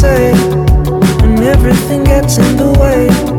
Yeah. everything gets in the gone,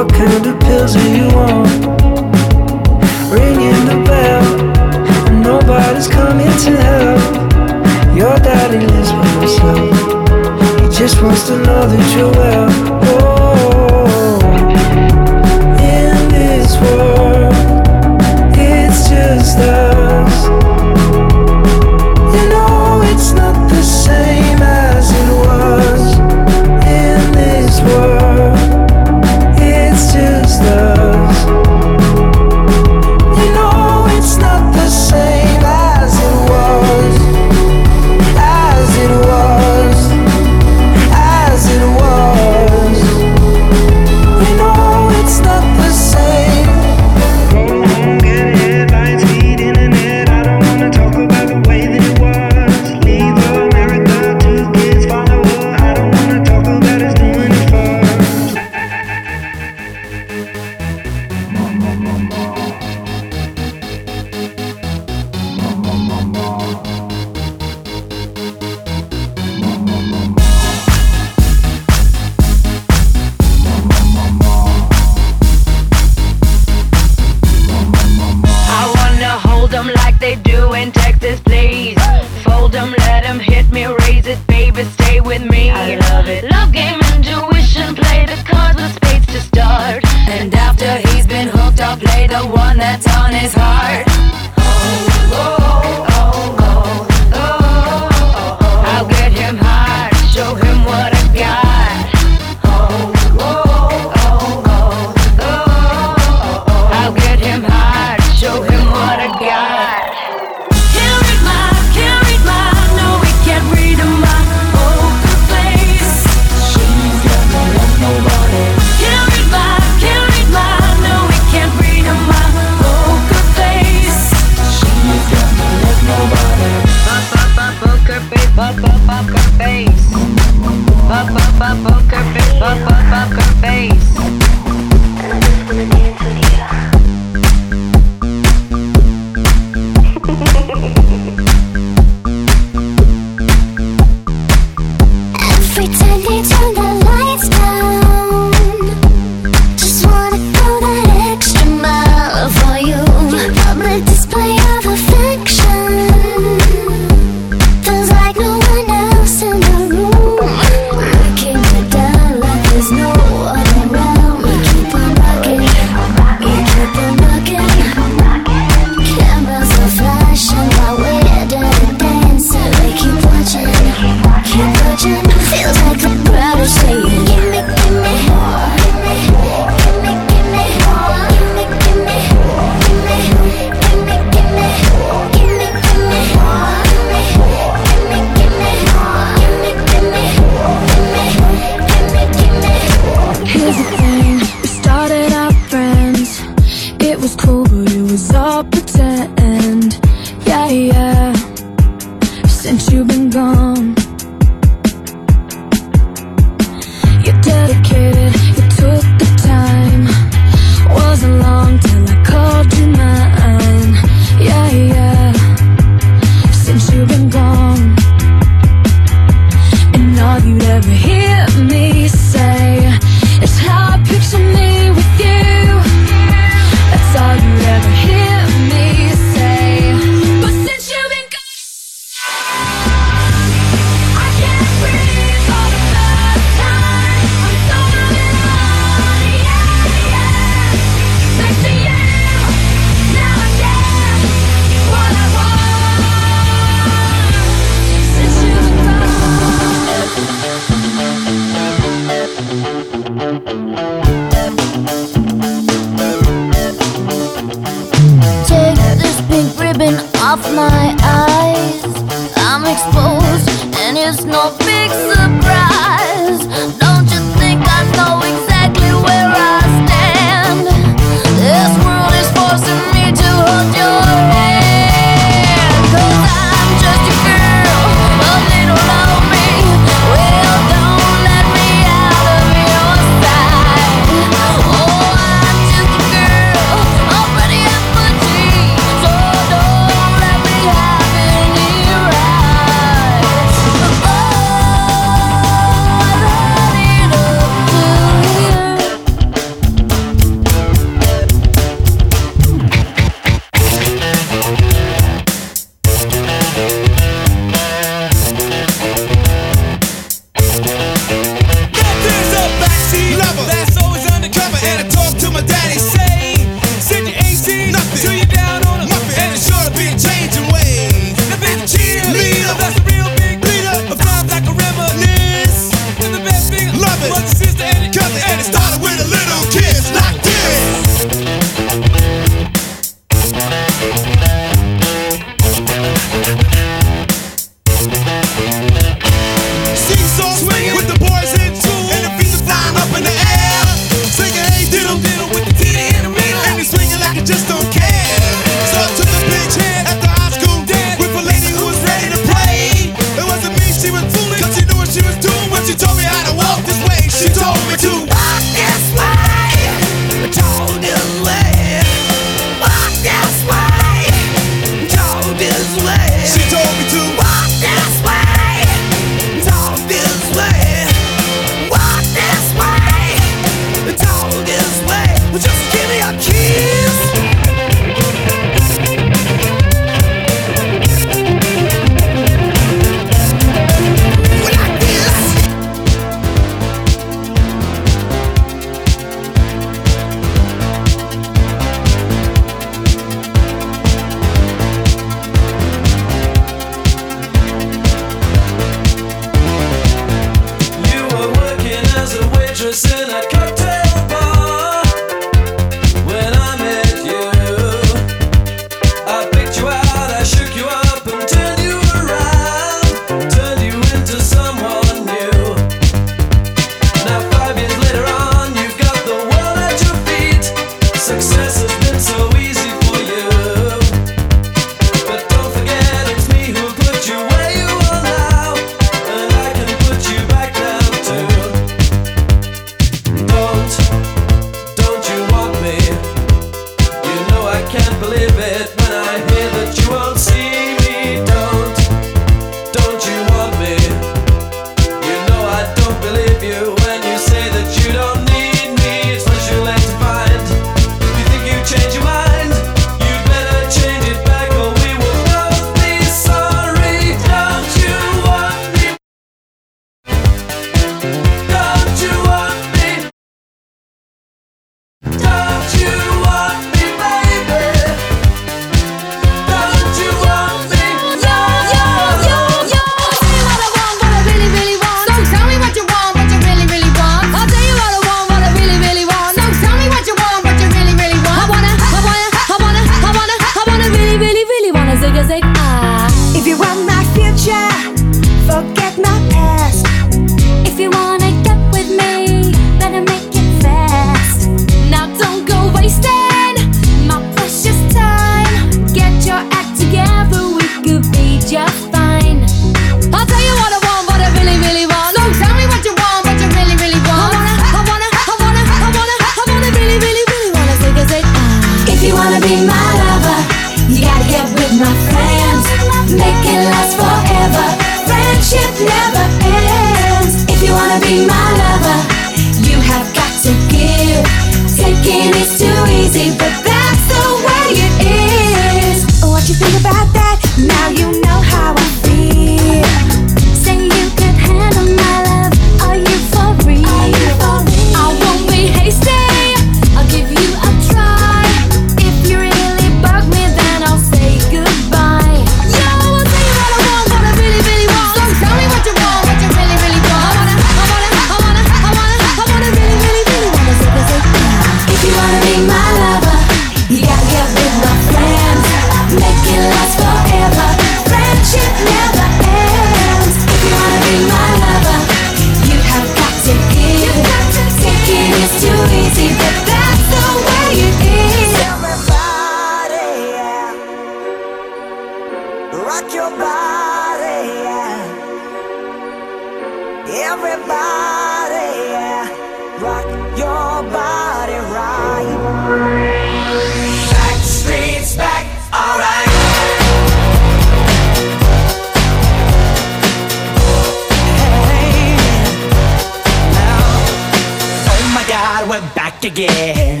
again.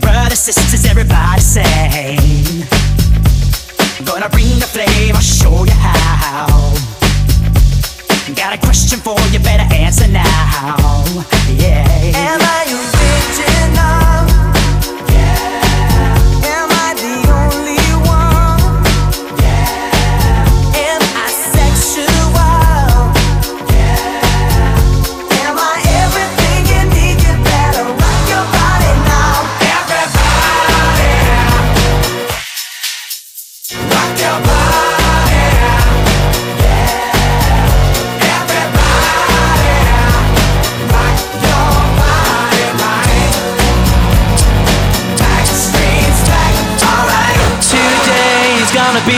Brothers, sisters, everybody sing.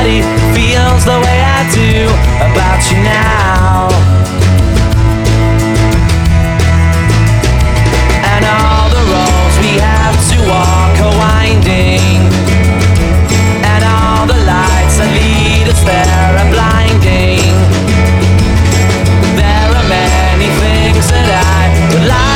Anybody feels the way I do about you now. And all the roads we have to walk are winding, and all the lights that lead us there are blinding. There are many things that I would like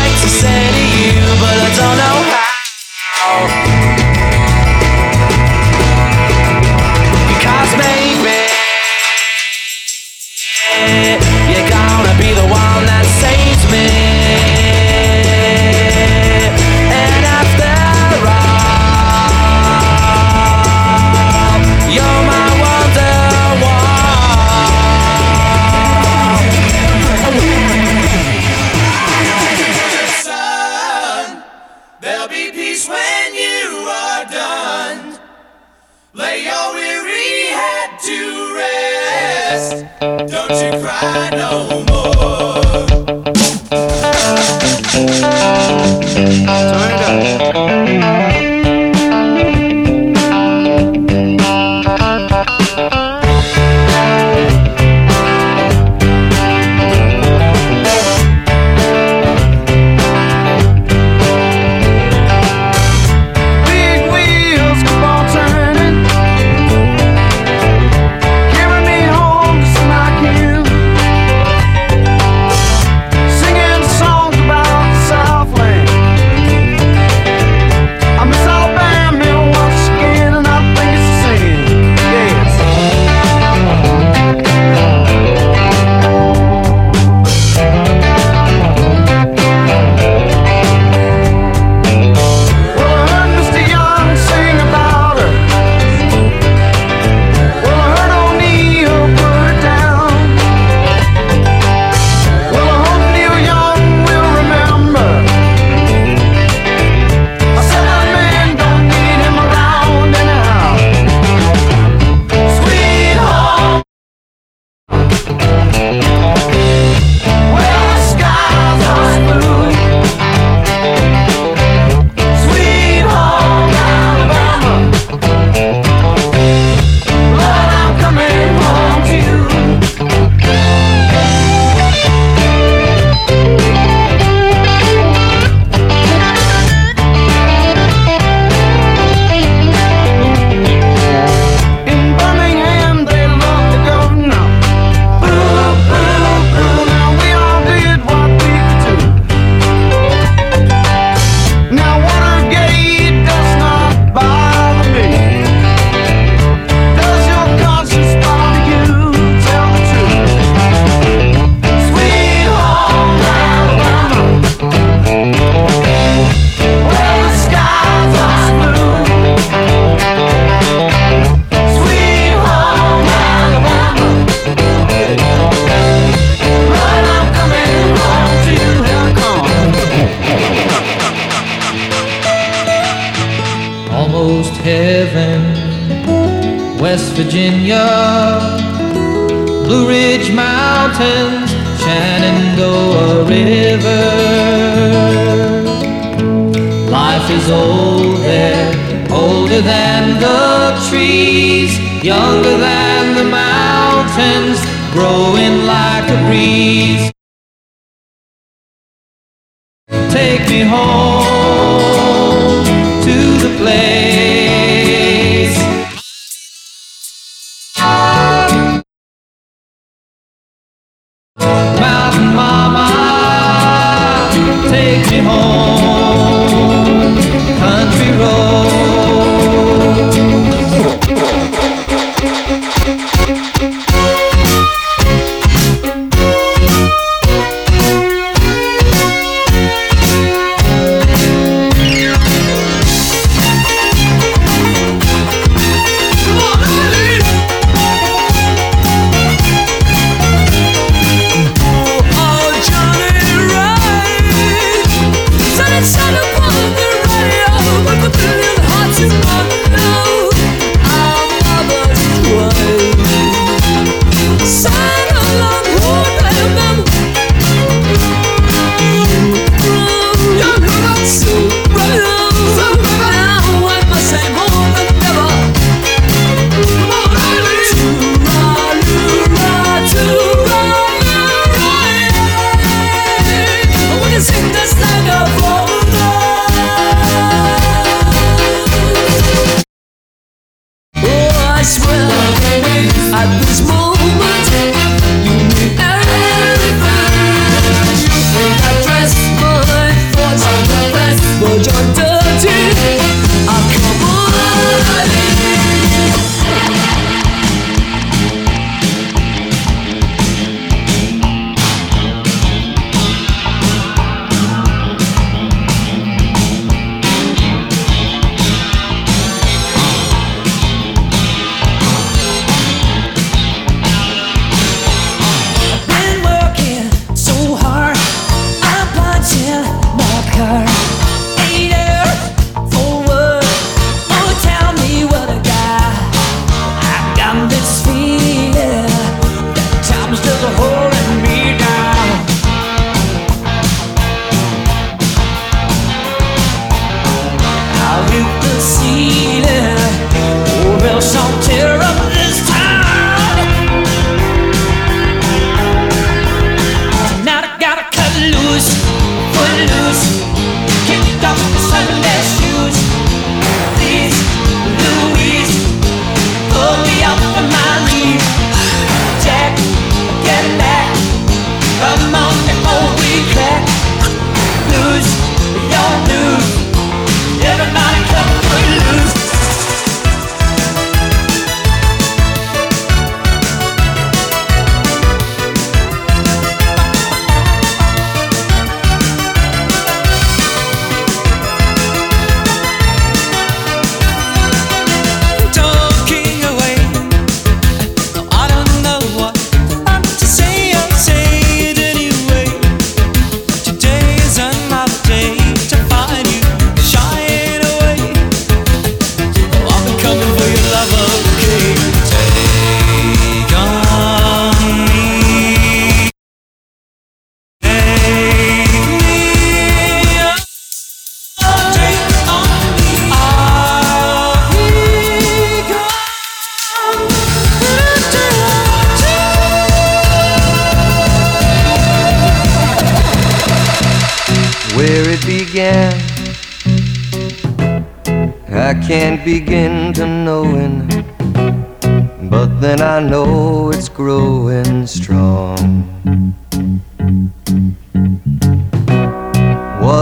me home.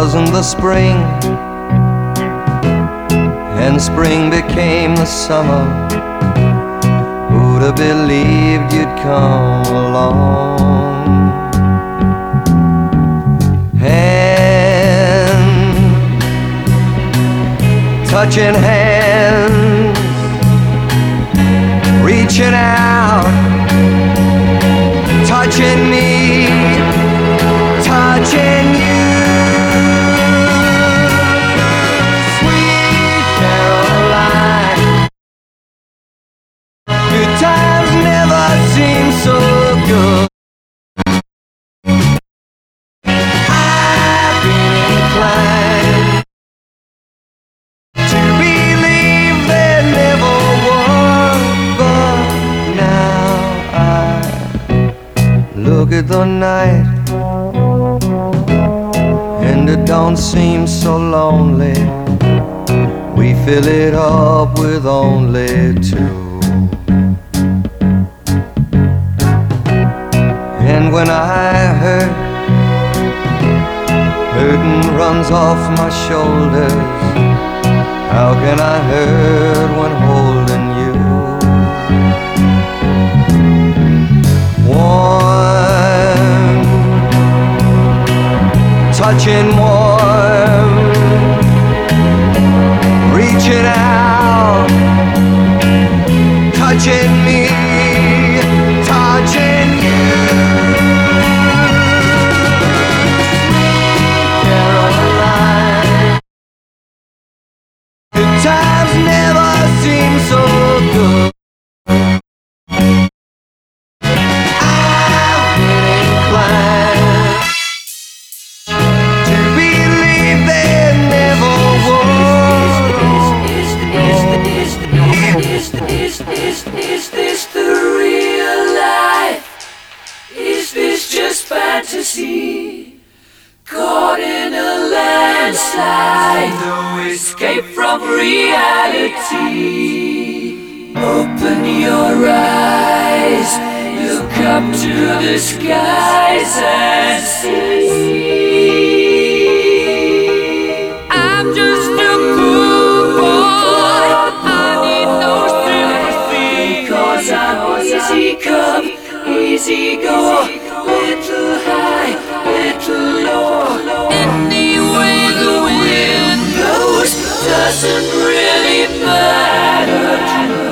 wasn't the spring. And spring became the summer. Who'd have believed you'd come along? Hand, touching hands, reaching out, touching me, touching. so good. I've been inclined to believe there never was, but now I look at the night, and it don't seem so lonely. We fill it up with only two. When I hurt, hurting runs off my shoulders. How can I hurt when holding you? Warm, touching warm, reaching out, touching me. reality. Open your eyes, look up to the skies and see. I'm just a cool boy. I need no sympathy. Cause I'm easy come, easy go, little high. doesn't really matter.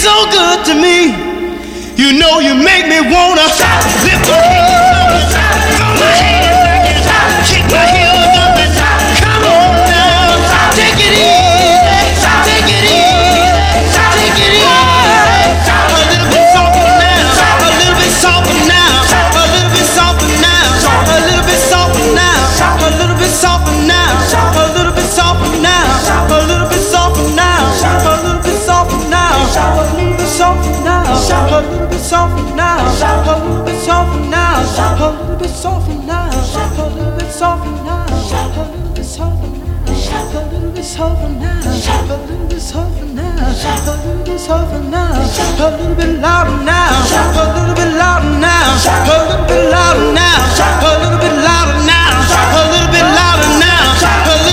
so good to me. You know you make me wanna lift my hands, kick my hands. a little bit softer now, a little bit softer now, a little bit softer now, a little bit softer now, a little bit softer now, a little bit softer now, a little bit softer now, a little bit softer now, a little bit louder now, a little bit louder now, a little bit louder now, a little bit louder now, a little bit louder now, a little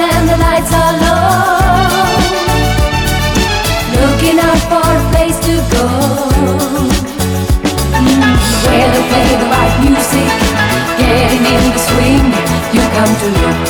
and the lights are low. Looking out for a place to go. Where they play the right music, getting in the swing. You come to look